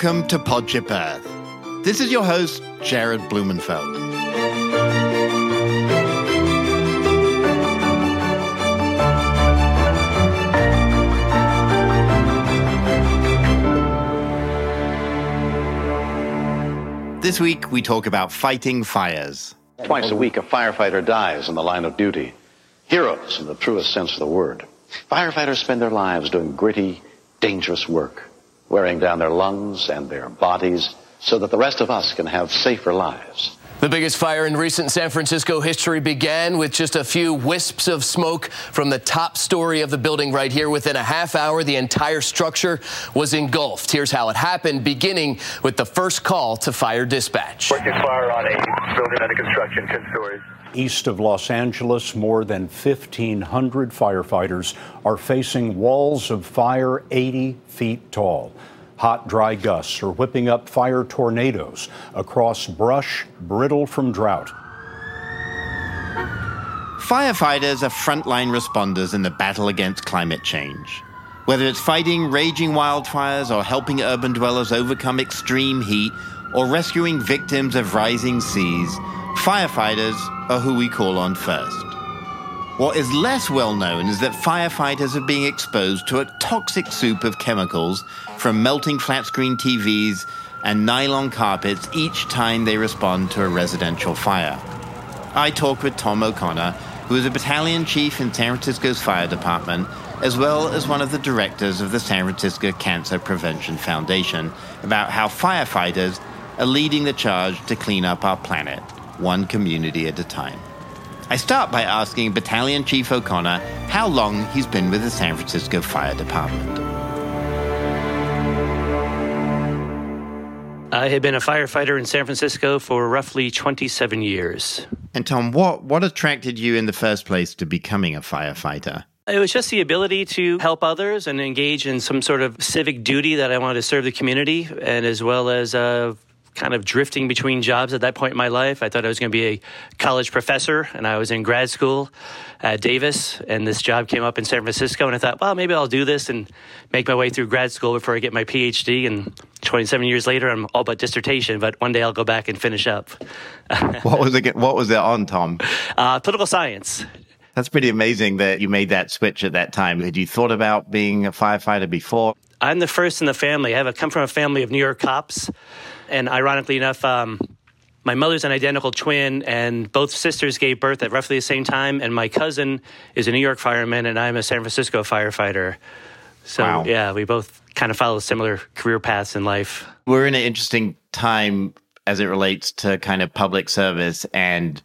Welcome to Podship Earth. This is your host, Jared Blumenfeld. This week, we talk about fighting fires. Twice a week, a firefighter dies in the line of duty. Heroes in the truest sense of the word. Firefighters spend their lives doing gritty, dangerous work, wearing down their lungs and their bodies so that the rest of us can have safer lives. The biggest fire in recent San Francisco history began with just a few wisps of smoke from the top story of the building right here. Within a half hour, the entire structure was engulfed. Here's how it happened, beginning with the first call to fire dispatch. Working fire on a building under construction, 10 stories. East of Los Angeles, more than 1,500 firefighters are facing walls of fire 80 feet tall. Hot, dry gusts are whipping up fire tornadoes across brush brittle from drought. Firefighters are frontline responders in the battle against climate change. Whether it's fighting raging wildfires or helping urban dwellers overcome extreme heat or rescuing victims of rising seas, firefighters are who we call on first. What is less well known is that firefighters are being exposed to a toxic soup of chemicals from melting flat screen TVs and nylon carpets each time they respond to a residential fire. I talk with Tom O'Connor, who is a battalion chief in San Francisco's fire department, as well as one of the directors of the San Francisco Cancer Prevention Foundation, about how firefighters are leading the charge to clean up our planet, one community at a time. I start by asking Battalion Chief O'Connor how long he's been with the San Francisco Fire Department. I had been a firefighter in San Francisco for roughly 27 years. And Tom, what, what attracted you in the first place to becoming a firefighter? It was just the ability to help others and engage in some sort of civic duty that I wanted to serve the community, and as well as uh, kind of drifting between jobs at that point in my life. I thought I was going to be a college professor, and I was in grad school at Davis, and this job came up in San Francisco, and I thought, well, maybe I'll do this and make my way through grad school before I get my PhD. And 27 years later, I'm all but dissertation, but one day I'll go back and finish up. what was it? What was it on, Tom? Uh, political science. That's pretty amazing that you made that switch at that time. Had you thought about being a firefighter before? I'm the first in the family. I have a, come from a family of New York cops. And ironically enough, um, my mother's an identical twin, and both sisters gave birth at roughly the same time. And my cousin is a New York fireman, and I'm a San Francisco firefighter. So, wow. yeah, we both kind of follow similar career paths in life. We're in an interesting time as it relates to kind of public service, and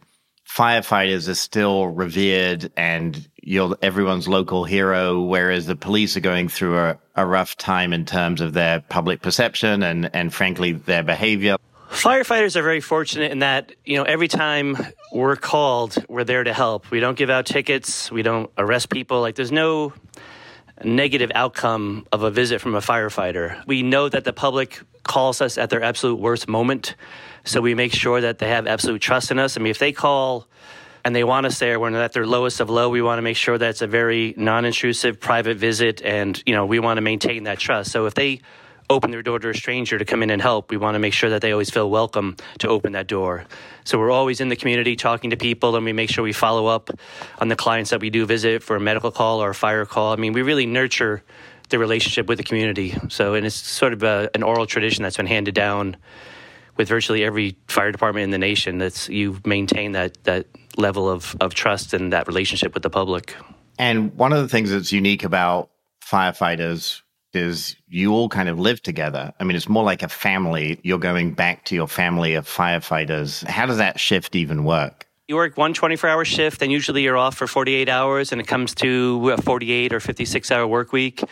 firefighters are still revered and you're everyone's local hero, whereas the police are going through a, a rough time in terms of their public perception and, and frankly, their behavior. Firefighters are very fortunate in that, you know, every time we're called, we're there to help. We don't give out tickets, we don't arrest people. Like, there's no negative outcome of a visit from a firefighter. We know that the public calls us at their absolute worst moment, so we make sure that they have absolute trust in us. I mean, if they call and they want us there when they're at their lowest of low, we want to make sure that it's a very non-intrusive, private visit, and you know, we want to maintain that trust. So if they open their door to a stranger to come in and help, we want to make sure that they always feel welcome to open that door. So we're always in the community talking to people, and we make sure we follow up on the clients that we do visit for a medical call or a fire call. I mean, we really nurture the relationship with the community. So, and it's sort of a, an oral tradition that's been handed down with virtually every fire department in the nation. That's you maintain that that level of of trust and that relationship with the public. And one of the things that's unique about firefighters is you all kind of live together. I mean, it's more like a family. You're going back to your family of firefighters. How does that shift even work? You work one 24 hour shift, and usually you're off for 48 hours, and it comes to a 48 or 56 hour work week.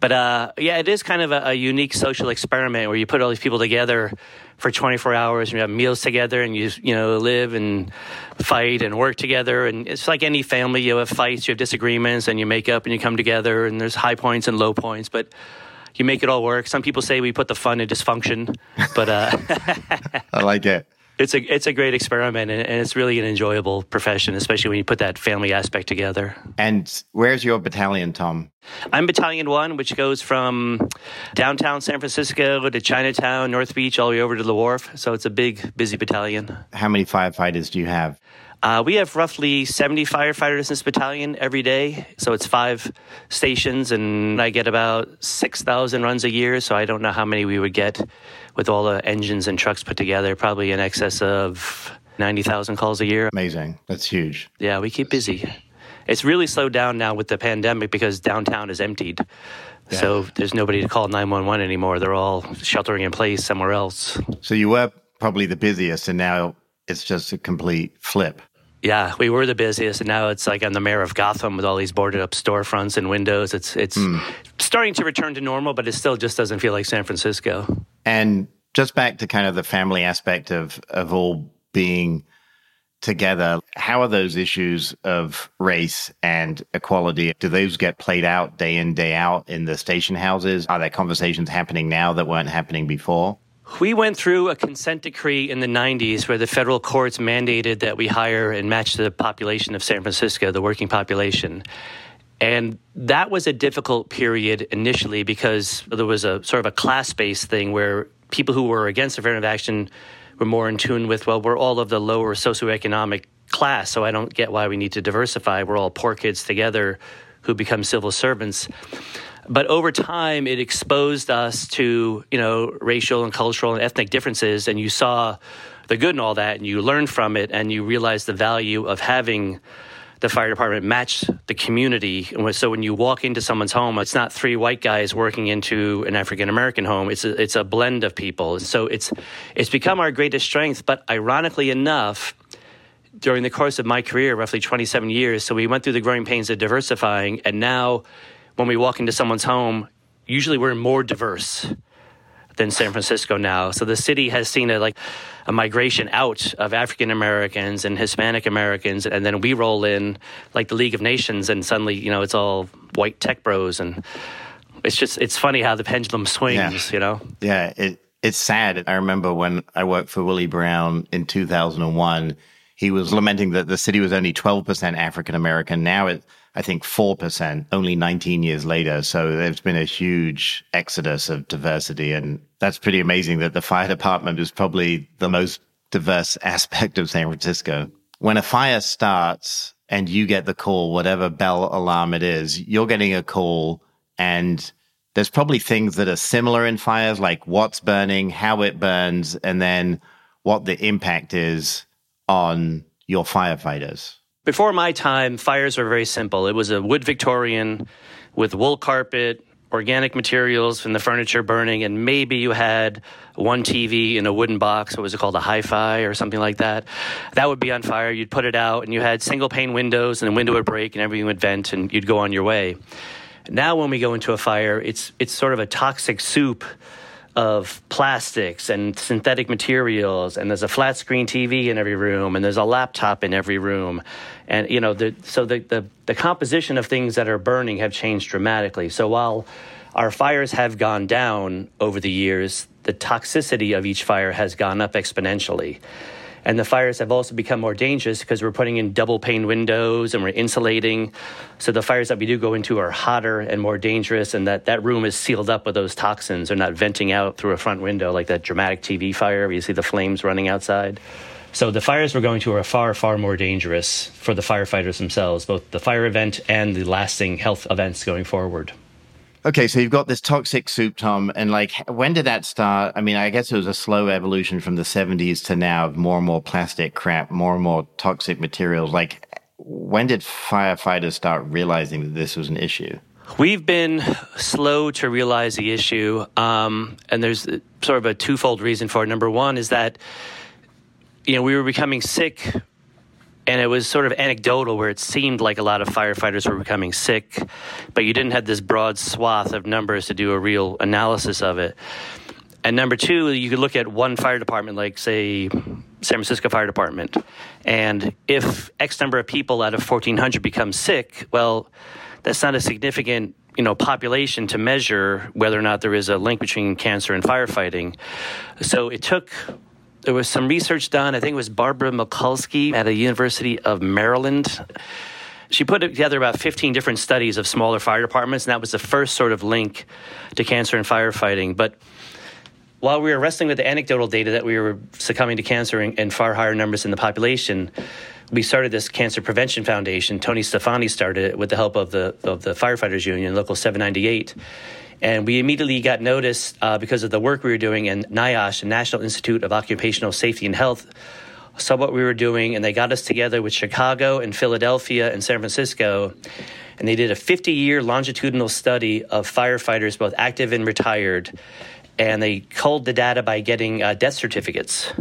But uh, yeah, it is kind of a, a, unique social experiment where you put all these people together for 24 hours and you have meals together and you you know live and fight and work together. And it's like any family you have fights you have disagreements and you make up and you come together and there's high points and low points but you make it all work. Some people say we put the fun in dysfunction but uh, i like it it's a it's a great experiment, and, and it's really an enjoyable profession, especially when you put that family aspect together. And where's your battalion, Tom? I'm Battalion One, which goes from downtown San Francisco to Chinatown, North Beach, all the way over to the wharf. So it's a big, busy battalion. How many firefighters do you have? Uh, we have roughly 70 firefighters in this battalion every day. So it's five stations, and I get about 6,000 runs a year. So I don't know how many we would get with all the engines and trucks put together, probably in excess of 90,000 calls a year. Amazing. That's huge. Yeah, we keep busy. It's really slowed down now with the pandemic because downtown is emptied. Yeah. So there's nobody to call 911 anymore. They're all sheltering in place somewhere else. So you were probably the busiest, and now it's just a complete flip. Yeah, we were the busiest, and now it's like I'm the mayor of Gotham with all these boarded up storefronts and windows. It's it's mm. Starting to return to normal, but it still just doesn't feel like San Francisco. And just back to kind of the family aspect of of all being together, how are those issues of race and equality? Do those get played out day in day out in the station houses? Are there conversations happening now that weren't happening before? We went through a consent decree in the 90s where the federal courts mandated that we hire and match the population of San Francisco, the working population. And that was a difficult period initially because there was a sort of a class based thing where people who were against affirmative action were more in tune with, well, we're all of the lower socioeconomic class, so I don't get why we need to diversify. We're all poor kids together who become civil servants. But over time, it exposed us to, you know, racial and cultural and ethnic differences, and you saw the good in all that, and you learned from it, and you realized the value of having the fire department match the community. So when you walk into someone's home, it's not three white guys working into an African American home. It's a, it's a blend of people. So it's it's become our greatest strength. But ironically enough, during the course of my career, roughly 27 years, so we went through the growing pains of diversifying, and now when we walk into someone's home, usually we're more diverse than San Francisco now. So the city has seen a like a migration out of African Americans and Hispanic Americans, and then we roll in like the League of Nations, and suddenly you know it's all white tech bros, and it's just it's funny how the pendulum swings. Yeah. You know? Yeah, it it's sad. I remember when I worked for Willie Brown in two thousand and one. He was lamenting that the city was only twelve percent African American. Now it I think 4% only 19 years later. So there's been a huge exodus of diversity. And that's pretty amazing that the fire department is probably the most diverse aspect of San Francisco. When a fire starts and you get the call, whatever bell alarm it is, you're getting a call and there's probably things that are similar in fires, like what's burning, how it burns, and then what the impact is on your firefighters. Before my time, fires were very simple. It was a wood Victorian with wool carpet, organic materials from the furniture burning, and maybe you had one TV in a wooden box. What was it called? A hi fi or something like that. That would be on fire. You'd put it out, and you had single pane windows, and the window would break, and everything would vent, and you'd go on your way. Now, when we go into a fire, it's, it's sort of a toxic soup of plastics and synthetic materials and there's a flat screen TV in every room and there's a laptop in every room. And you know the, so the, the, the composition of things that are burning have changed dramatically. So while our fires have gone down over the years the toxicity of each fire has gone up exponentially and the fires have also become more dangerous because we're putting in double pane windows and we're insulating. So the fires that we do go into are hotter and more dangerous, and that, that room is sealed up with those toxins. They're not venting out through a front window like that dramatic TV fire where you see the flames running outside. So the fires we're going to are far, far more dangerous for the firefighters themselves, both the fire event and the lasting health events going forward. Okay, so you've got this toxic soup, Tom, and like, when did that start? I mean, I guess it was a slow evolution from the 70s to now of more and more plastic crap, more and more toxic materials. Like, when did firefighters start realizing that this was an issue? We've been slow to realize the issue, um, and there's sort of a twofold reason for it. Number one is that you know we were becoming sick and it was sort of anecdotal where it seemed like a lot of firefighters were becoming sick, but you didn't have this broad swath of numbers to do a real analysis of it. And number two, you could look at one fire department, like say San Francisco Fire Department, and if X number of people out of 1,400 become sick, well, that's not a significant you know population to measure whether or not there is a link between cancer and firefighting. So it took there was some research done. I think it was Barbara Mikulski at the University of Maryland. She put together about 15 different studies of smaller fire departments, and that was the first sort of link to cancer and firefighting. But while we were wrestling with the anecdotal data that we were succumbing to cancer in, in far higher numbers in the population, we started this cancer prevention foundation. Tony Stefani started it with the help of the of the firefighters union, local 798. And we immediately got notice uh, because of the work we were doing, and NIOSH, the National Institute of Occupational Safety and Health, saw what we were doing, and they got us together with Chicago and Philadelphia and San Francisco. And they did a 50 year longitudinal study of firefighters, both active and retired and they culled the data by getting uh, death certificates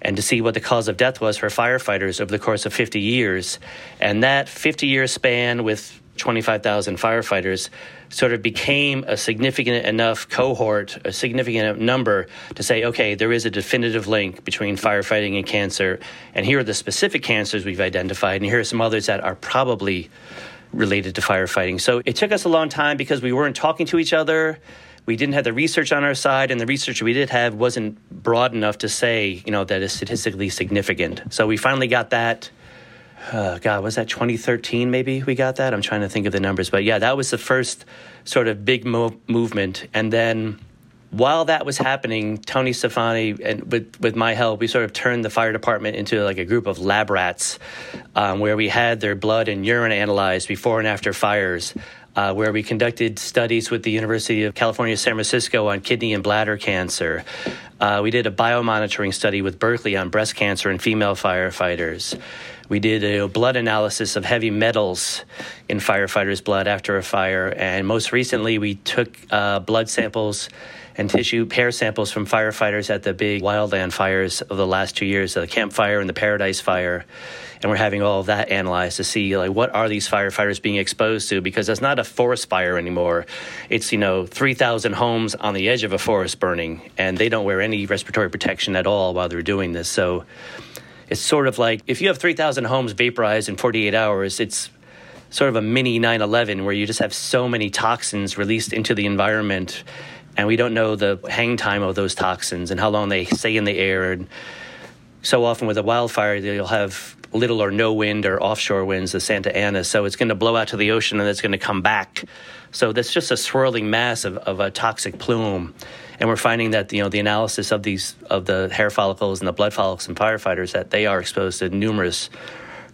and to see what the cause of death was for firefighters over the course of 50 years. And that 50 year span with 25,000 firefighters sort of became a significant enough cohort, a significant number to say, okay, there is a definitive link between firefighting and cancer. And here are the specific cancers we've identified, and here are some others that are probably related to firefighting. So it took us a long time because we weren't talking to each other we didn't have the research on our side, and the research we did have wasn't broad enough to say, you know, that is statistically significant. So we finally got that. Uh, God, was that 2013? Maybe we got that. I'm trying to think of the numbers, but yeah, that was the first sort of big mo- movement. And then, while that was happening, Tony Stefani and with with my help, we sort of turned the fire department into like a group of lab rats, um, where we had their blood and urine analyzed before and after fires uh, where we conducted studies with the University of California, San Francisco on kidney and bladder cancer. Uh, we did a biomonitoring study with Berkeley on breast cancer in female firefighters. We did a blood analysis of heavy metals in firefighters' blood after a fire. And most recently, we took uh, blood samples and tissue pair samples from firefighters at the big wildland fires of the last two years, the Camp Fire and the Paradise Fire and we're having all of that analyzed to see like what are these firefighters being exposed to because it's not a forest fire anymore it's you know 3000 homes on the edge of a forest burning and they don't wear any respiratory protection at all while they're doing this so it's sort of like if you have 3000 homes vaporized in 48 hours it's sort of a mini 9-11 where you just have so many toxins released into the environment and we don't know the hang time of those toxins and how long they stay in the air and so often with a wildfire you'll have little or no wind or offshore winds, the Santa Ana. So it's going to blow out to the ocean and it's going to come back. So that's just a swirling mass of, of a toxic plume. And we're finding that you know the analysis of these of the hair follicles and the blood follicles in firefighters that they are exposed to numerous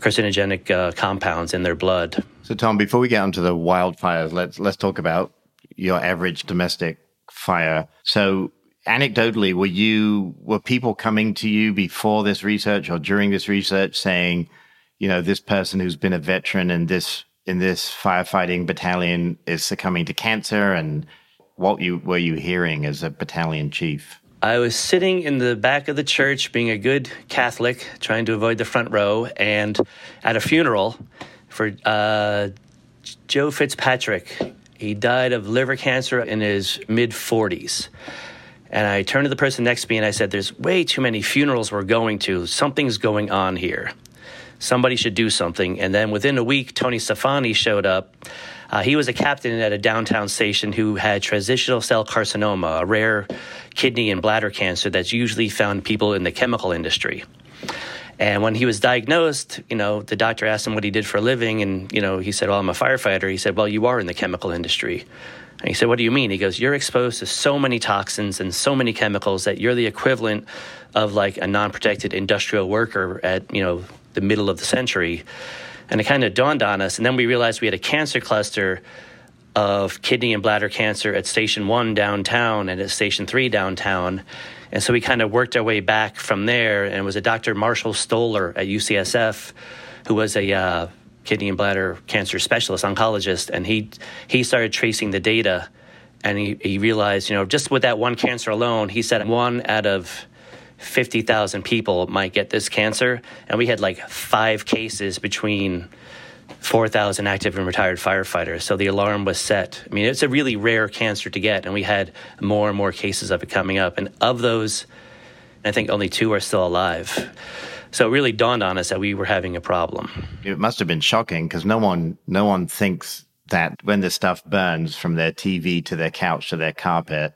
carcinogenic uh, compounds in their blood. So Tom, before we get onto the wildfires, let's let's talk about your average domestic fire. So anecdotally, were you were people coming to you before this research or during this research saying, you know, this person who's been a veteran in this in this firefighting battalion is succumbing to cancer, and what you were you hearing as a battalion chief? I was sitting in the back of the church, being a good Catholic, trying to avoid the front row, and at a funeral for uh, Joe Fitzpatrick. He died of liver cancer in his mid 40s. And I turned to the person next to me and I said, There's way too many funerals we're going to. Something's going on here. Somebody should do something. And then within a week, Tony Stefani showed up. Uh, he was a captain at a downtown station who had transitional cell carcinoma, a rare kidney and bladder cancer that's usually found people in the chemical industry. And when he was diagnosed, you know, the doctor asked him what he did for a living, and you know, he said, "Well, I'm a firefighter." He said, "Well, you are in the chemical industry." And he said, What do you mean? He goes, You're exposed to so many toxins and so many chemicals that you're the equivalent of like a non protected industrial worker at, you know, the middle of the century. And it kind of dawned on us. And then we realized we had a cancer cluster of kidney and bladder cancer at Station 1 downtown and at Station 3 downtown. And so we kind of worked our way back from there. And it was a Dr. Marshall Stoller at UCSF who was a uh, kidney and bladder cancer specialist, oncologist, and he he started tracing the data, and he, he realized, you know, just with that one cancer alone, he said one out of 50,000 people might get this cancer, and we had like five cases between 4,000 active and retired firefighters. So the alarm was set. I mean, it's a really rare cancer to get, and we had more and more cases of it coming up. And of those, I think only two are still alive. So it really dawned on us that we were having a problem. It must have been shocking because no one, no one thinks that when this stuff burns from their TV to their couch to their carpet,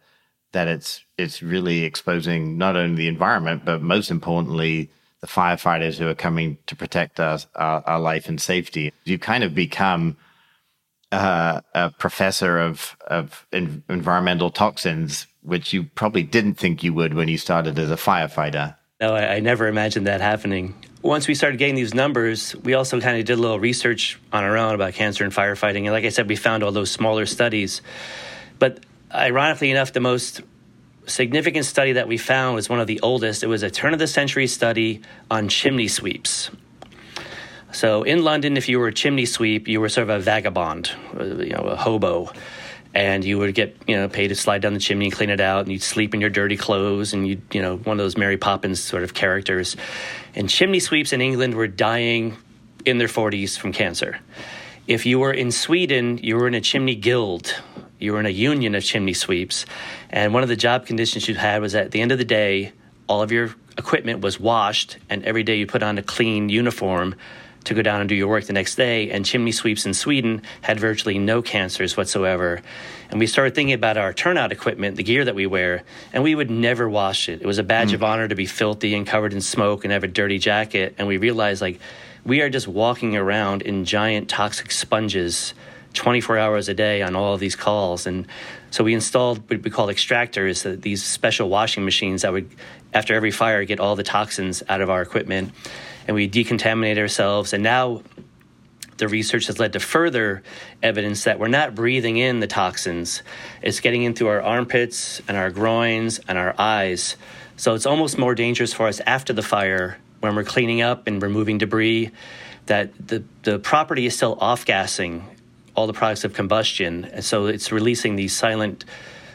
that it's it's really exposing not only the environment, but most importantly, the firefighters who are coming to protect us, our, our life and safety. You've kind of become uh, a professor of of environmental toxins, which you probably didn't think you would when you started as a firefighter. No, I, I never imagined that happening. Once we started getting these numbers, we also kind of did a little research on our own about cancer and firefighting. And like I said, we found all those smaller studies. But ironically enough, the most significant study that we found was one of the oldest. It was a turn of the century study on chimney sweeps. So in London, if you were a chimney sweep, you were sort of a vagabond, uh, you know, a hobo and you would get you know paid to slide down the chimney and clean it out and you'd sleep in your dirty clothes and you you know one of those Mary Poppins sort of characters. And chimney sweeps in England were dying in their 40s from cancer. If you were in Sweden you were in a chimney guild. You were in a union of chimney sweeps. And one of the job conditions you had was at the end of the day all of your equipment was washed and every day you put on a clean uniform to go down and do your work the next day. And chimney sweeps in Sweden had virtually no cancers whatsoever. And we started thinking about our turnout equipment, the gear that we wear, and we would never wash it. It was a badge mm. of honor to be filthy and covered in smoke and have a dirty jacket. And we realized like we are just walking around in giant toxic sponges 24 hours a day on all of these calls. And so we installed what we call extractors, uh, these special washing machines that would, after every fire, get all the toxins out of our equipment and we decontaminate ourselves. And now the research has led to further evidence that we're not breathing in the toxins. It's getting into our armpits and our groins and our eyes. So it's almost more dangerous for us after the fire when we're cleaning up and removing debris that the, the property is still off gassing all the products of combustion. And so it's releasing these silent,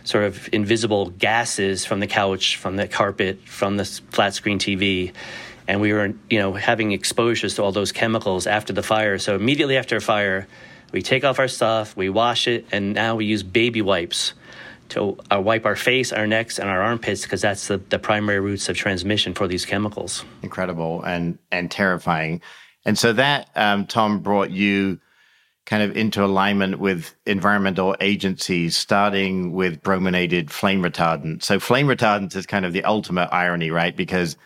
sort of invisible gases from the couch, from the carpet, from the flat screen TV and we were you know having exposures to all those chemicals after the fire. So immediately after a fire we take off our stuff we wash it and now we use baby wipes to uh, wipe our face our necks and our armpits because that's the, the primary routes of transmission for these chemicals. Incredible and and terrifying. And so that um, tom brought you kind of into alignment with environmental agencies, starting with brominated flame retardant. So flame retardant is kind of the ultimate irony, right? Because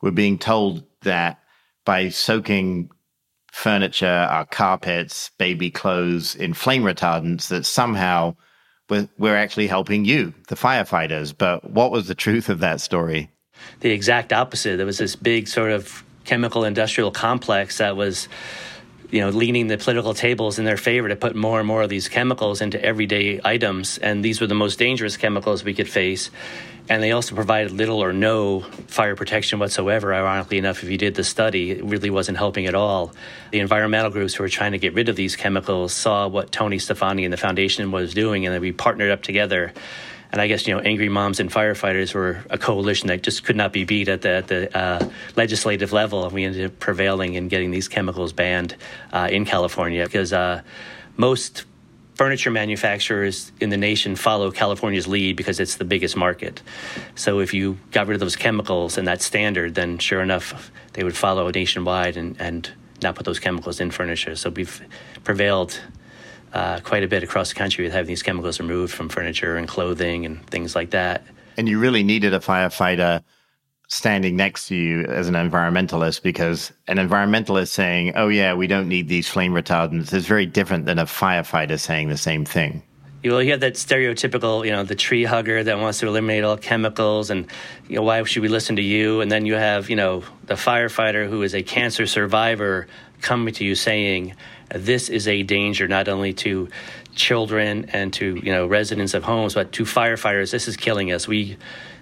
we're being told that by soaking furniture, our carpets, baby clothes in flame retardants, that somehow we're, we're actually helping you, the firefighters. But what was the truth of that story? The exact opposite. There was this big sort of chemical industrial complex that was you know, leaning the political tables in their favor to put more and more of these chemicals into everyday items. And these were the most dangerous chemicals we could face and they also provided little or no fire protection whatsoever. Ironically enough, if you did the study, it really wasn't helping at all. The environmental groups who were trying to get rid of these chemicals saw what Tony Stefani and the foundation was doing, and then we partnered up together. And I guess you know, angry moms and firefighters were a coalition that just could not be beat at the, at the uh, legislative level, and we ended up prevailing in getting these chemicals banned uh, in California because uh, most furniture manufacturers in the nation follow California's lead because it's the biggest market. So if you got rid of those chemicals and that standard, then sure enough, they would follow nationwide and, and not put those chemicals in furniture. So we've prevailed uh, quite a bit across the country with having these chemicals removed from furniture and clothing and things like that. And you really needed a firefighter standing next to you as an environmentalist because an environmentalist saying, oh, yeah, we don't need these flame retardants is very different than a firefighter saying the same thing. Well, you have that stereotypical, you know, the tree hugger that wants to eliminate all chemicals, and you know, why should we listen to you? And then you have, you know, the firefighter who is a cancer survivor coming to you saying, "This is a danger not only to children and to you know residents of homes, but to firefighters. This is killing us. We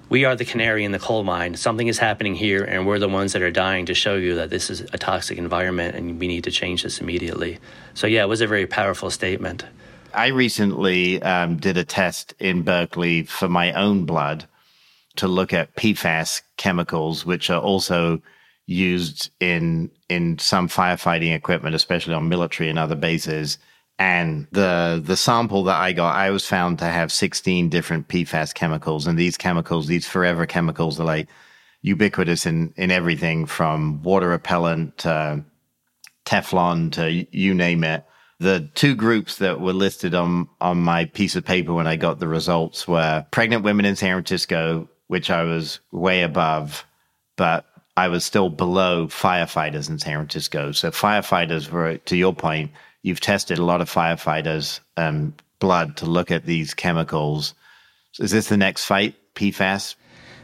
we are the canary in the coal mine. Something is happening here, and we're the ones that are dying to show you that this is a toxic environment and we need to change this immediately. So, yeah, it was a very powerful statement. I recently um, did a test in Berkeley for my own blood to look at PFAS chemicals, which are also used in in some firefighting equipment, especially on military and other bases. And the the sample that I got, I was found to have 16 different PFAS chemicals. And these chemicals, these forever chemicals, are like ubiquitous in, in everything from water repellent to Teflon to you name it. The two groups that were listed on, on my piece of paper when I got the results were pregnant women in San Francisco, which I was way above, but I was still below firefighters in San Francisco. So firefighters were, to your point, you've tested a lot of firefighters' um, blood to look at these chemicals. Is this the next fight, PFAS?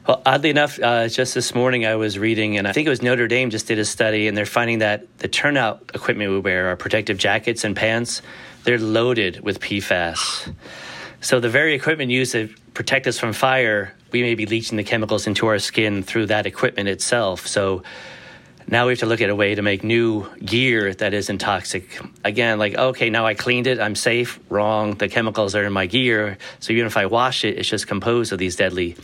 Well, oddly enough, uh, just this morning I was reading, and I think it was Notre Dame just did a study, and they're finding that the turnout equipment we wear, our protective jackets and pants, they're loaded with PFAS. So the very equipment used to protect us from fire, we may be leaching the chemicals into our skin through that equipment itself. So now we have to look at a way to make new gear that isn't toxic. Again, like, okay, now I cleaned it, I'm safe. Wrong. The chemicals are in my gear. So even if I wash it, it's just composed of these deadly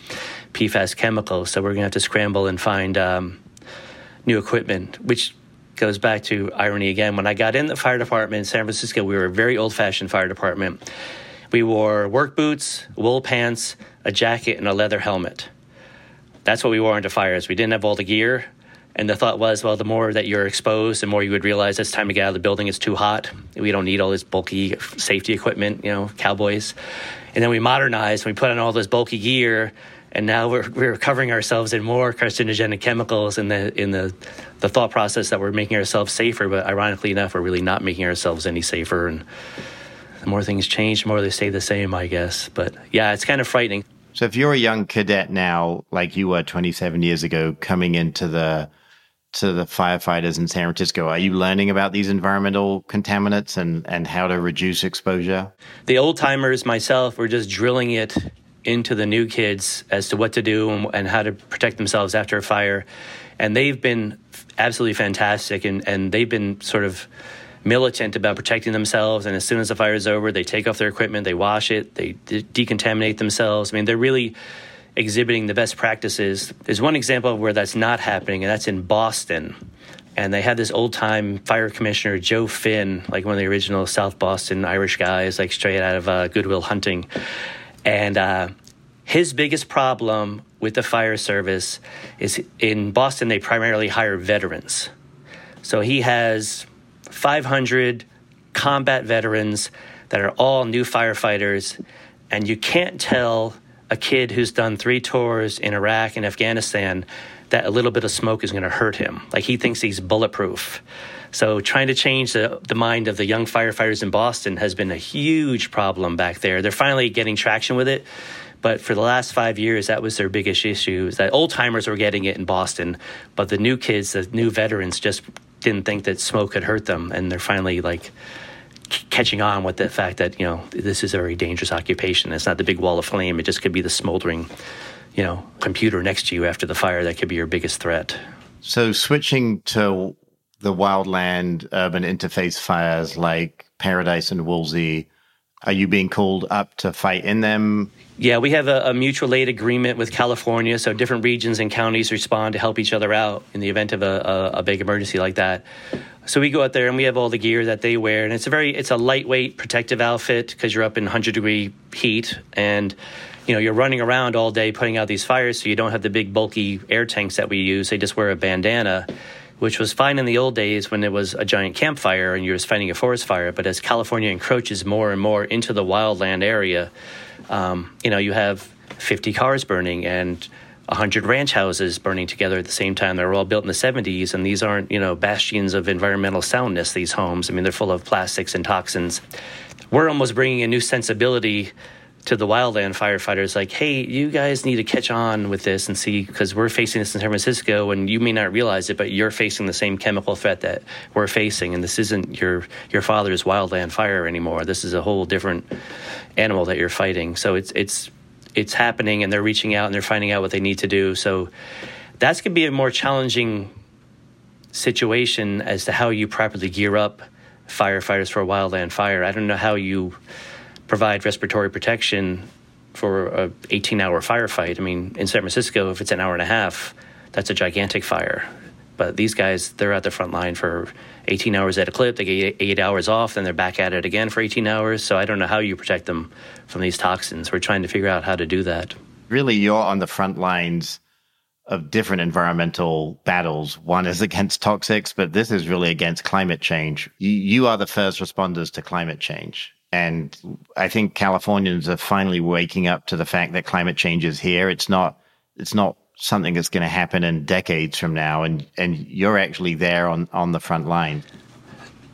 PFAS chemicals. So we're going to have to scramble and find um, new equipment, which goes back to irony again. When I got in the fire department in San Francisco, we were a very old fashioned fire department. We wore work boots, wool pants, a jacket, and a leather helmet. That's what we wore into fires. We didn't have all the gear. And the thought was, well, the more that you're exposed, the more you would realize it's time to get out of the building. It's too hot. We don't need all this bulky safety equipment, you know, cowboys. And then we modernized and we put on all this bulky gear. And now we're, we're covering ourselves in more carcinogenic chemicals in the in the, the thought process that we're making ourselves safer. But ironically enough, we're really not making ourselves any safer. And the more things change, the more they stay the same, I guess. But yeah, it's kind of frightening. So if you're a young cadet now, like you were 27 years ago, coming into the to the firefighters in San Francisco, are you learning about these environmental contaminants and, and how to reduce exposure? The old timers, myself, were just drilling it into the new kids as to what to do and, and, how to protect themselves after a fire. And they've been absolutely fantastic and, and they've been sort of militant about protecting themselves. And as soon as the fire is over, they take off their equipment, they wash it, they de- decontaminate themselves. I mean, they're really exhibiting the best practices. There's one example of where that's not happening, and that's in Boston. And they had this old time fire commissioner, Joe Finn, like one of the original South Boston Irish guys, like straight out of uh, Good Will Hunting. And uh, his biggest problem with the fire service is in Boston, they primarily hire veterans. So he has 500 combat veterans that are all new firefighters, and you can't tell a kid who's done three tours in Iraq and Afghanistan that a little bit of smoke is going to hurt him. Like he thinks he's bulletproof. So trying to change the, the mind of the young firefighters in Boston has been a huge problem back there. They're finally getting traction with it. But for the last five years, that was their biggest issue. Is that old timers were getting it in Boston, but the new kids, the new veterans, just didn't think that smoke could hurt them, and they're finally like catching on with the fact that you know this is a very dangerous occupation. It's not the big wall of flame; it just could be the smoldering, you know, computer next to you after the fire that could be your biggest threat. So switching to the wildland urban interface fires like Paradise and Woolsey, are you being called up to fight in them? Yeah, we have a, a, mutual aid agreement with California, so different regions and counties respond to help each other out in the event of a, a, a big emergency like that. So we go out there and we have all the gear that they wear, and it's a very it's a lightweight protective outfit because you're up in 100 degree heat and you know you're running around all day putting out these fires, so you don't have the big bulky air tanks that we use. They just wear a bandana, which was fine in the old days when it was a giant campfire and you were fighting a forest fire. But as California encroaches more and more into the wildland area, um, you know you have 50 cars burning and 100 ranch houses burning together at the same time. They were all built in the 70s, and these aren't, you know, bastions of environmental soundness, these homes. I mean, they're full of plastics and toxins. We're almost bringing a new sensibility to the wildland firefighters like, hey, you guys need to catch on with this and see, because we're facing this in San Francisco, and you may not realize it, but you're facing the same chemical threat that we're facing, and this isn't your your father's wildland fire anymore. This is a whole different animal that you're fighting. So it's it's it's happening and they're reaching out and they're finding out what they need to do. So that's going to be a more challenging situation as to how you properly gear up firefighters for a wildland fire. I don't know how you provide respiratory protection for a 18 hour firefight. I mean, in San Francisco, if it's an hour and a half, that's a gigantic fire. But these guys, they're at the front line for 18 hours at a clip. They get eight hours off, then they're back at it again for 18 hours. So I don't know how you protect them from these toxins. We're trying to figure out how to do that. Really, you're on the front lines of different environmental battles. One is against toxics, but this is really against climate change. You, you are the first responders to climate change. And I think Californians are finally waking up to the fact that climate change is here. It's not, it's not something that's going to happen in decades from now. And, and you're actually there on, on the front line.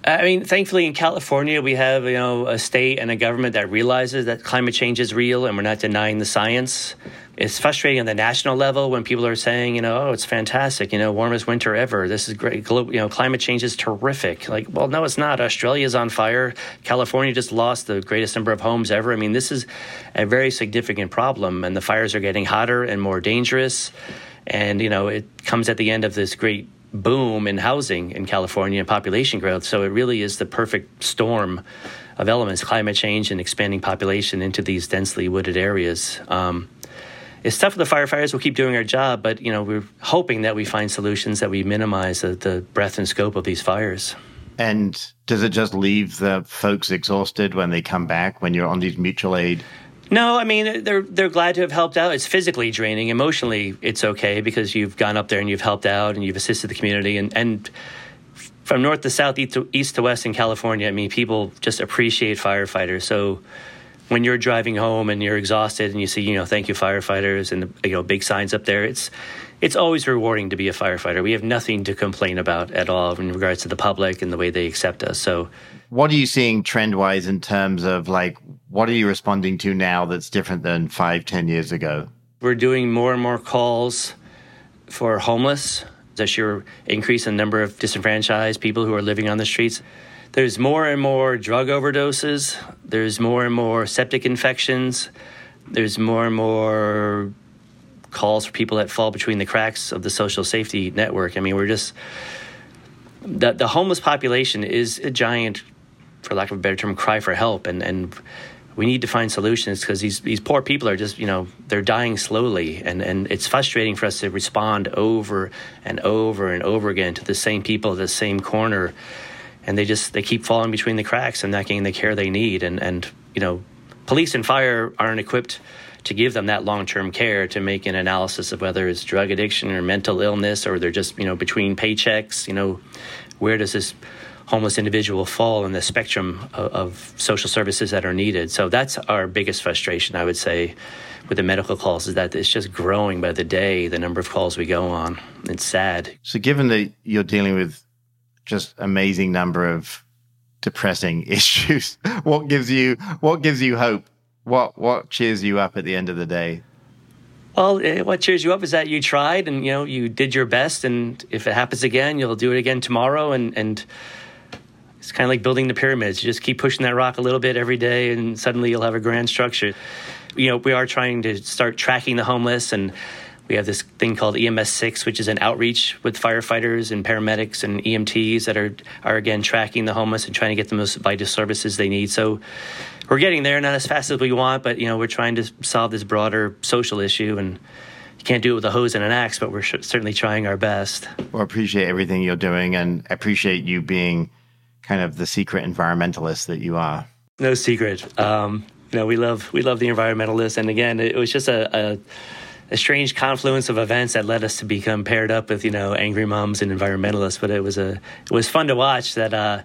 I mean, thankfully in California, we have, you know, a state and a government that realizes that climate change is real and we're not denying the science. It's frustrating on the national level when people are saying, you know, oh, it's fantastic, you know, warmest winter ever. This is great. You know, climate change is terrific. Like, well, no, it's not. Australia's on fire. California just lost the greatest number of homes ever. I mean, this is a very significant problem, and the fires are getting hotter and more dangerous. And, you know, it comes at the end of this great boom in housing in California and population growth. So it really is the perfect storm of elements climate change and expanding population into these densely wooded areas. Um, it's tough for the firefighters. We'll keep doing our job, but you know we're hoping that we find solutions that we minimize the, the breadth and scope of these fires. And does it just leave the folks exhausted when they come back when you're on these mutual aid no, I mean they're they're glad to have helped out. It's physically draining. Emotionally, it's okay because you've gone up there and you've helped out and you've assisted the community and and from north to south, east to, east to west in California. I mean, people just appreciate firefighters. So when you're driving home and you're exhausted and you see, you know, thank you firefighters and you know big signs up there, it's it's always rewarding to be a firefighter. We have nothing to complain about at all in regards to the public and the way they accept us. So what are you seeing trend wise in terms of like what are you responding to now that's different than five, ten years ago? We're doing more and more calls for homeless. There's your increase in number of disenfranchised people who are living on the streets. There's more and more drug overdoses. There's more and more septic infections. There's more and more calls for people that fall between the cracks of the social safety network. I mean, we're just the the homeless population is a giant for lack of a better term, cry for help, and and we need to find solutions because these these poor people are just you know they're dying slowly, and and it's frustrating for us to respond over and over and over again to the same people at the same corner, and they just they keep falling between the cracks and not getting the care they need, and and you know, police and fire aren't equipped to give them that long-term care to make an analysis of whether it's drug addiction or mental illness or they're just you know between paychecks you know where does this homeless individual fall in the spectrum of, of, social services that are needed. So that's our biggest frustration, I would say, with the medical calls is that it's just growing by the day, the number of calls we go on. It's sad. So given that you're dealing with just amazing number of depressing issues, what gives you what gives you hope? What what cheers you up at the end of the day? Well, eh, what cheers you up is that you tried and you know you did your best, and if it happens again, you'll do it again tomorrow, and and it's kind of like building the pyramids. You just keep pushing that rock a little bit every day, and suddenly you'll have a grand structure. You know, we are trying to start tracking the homeless, and we have this thing called EMS six, which is an outreach with firefighters and paramedics and EMTs that are are again tracking the homeless and trying to get the most vital services they need. So we're getting there, not as fast as we want, but you know, we're trying to solve this broader social issue and you can't do it with a hose and an axe, but we're certainly trying our best. Well, I appreciate everything you're doing and I appreciate you being kind of the secret environmentalist that you are. No secret. Um, you know, we love we love the environmentalists, and again, it was just a, a, a strange confluence of events that led us to become paired up with you know angry moms and environmentalists. But it was a it was fun to watch that. Uh,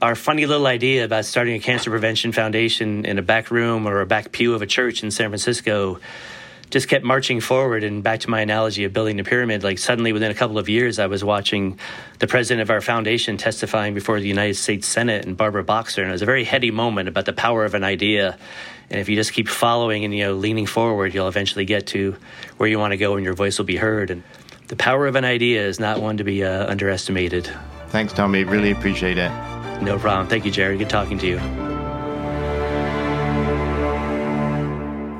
our funny little idea about starting a cancer prevention foundation in a back room or a back pew of a church in San Francisco just kept marching forward. And back to my analogy of building the pyramid, like suddenly within a couple of years, I was watching the president of our foundation testifying before the United States Senate and Barbara Boxer. And it was a very heady moment about the power of an idea. And if you just keep following and, you know, leaning forward, you'll eventually get to where you want to go and your voice will be heard. And the power of an idea is not one to be uh, underestimated. Thanks, Tommy. Really appreciate it. No problem. Thank you, Jerry. Good talking to you.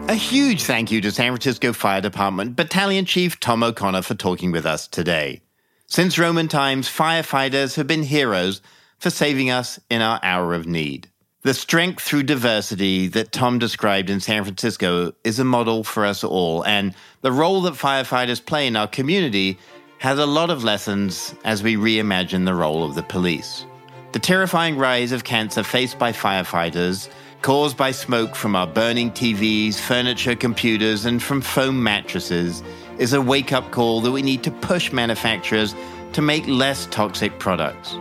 A huge thank you to San Francisco Fire Department Battalion Chief Tom O'Connor for talking with us today. Since Roman times, firefighters have been heroes for saving us in our hour of need. The strength through diversity that Tom described in San Francisco is a model for us all, and the role that firefighters play in our community has a lot of lessons as we reimagine the role of the police. The terrifying rise of cancer faced by firefighters caused by smoke from our burning TVs, furniture, computers, and from foam mattresses is a wake up call that we need to push manufacturers to make less toxic products.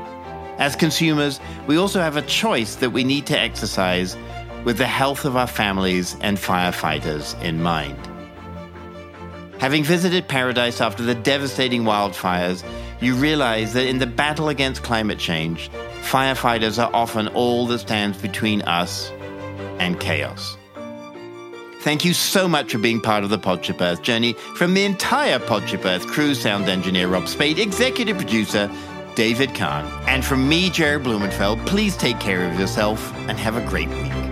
As consumers, we also have a choice that we need to exercise with the health of our families and firefighters in mind. Having visited Paradise after the devastating wildfires, you realize that in the battle against climate change, firefighters are often all that stands between us and chaos. Thank you so much for being part of the Podship Earth journey from the entire Podship Earth crew, sound engineer Rob Spade, executive producer David Kahn, and from me, Jared Blumenfeld. Please take care of yourself and have a great week.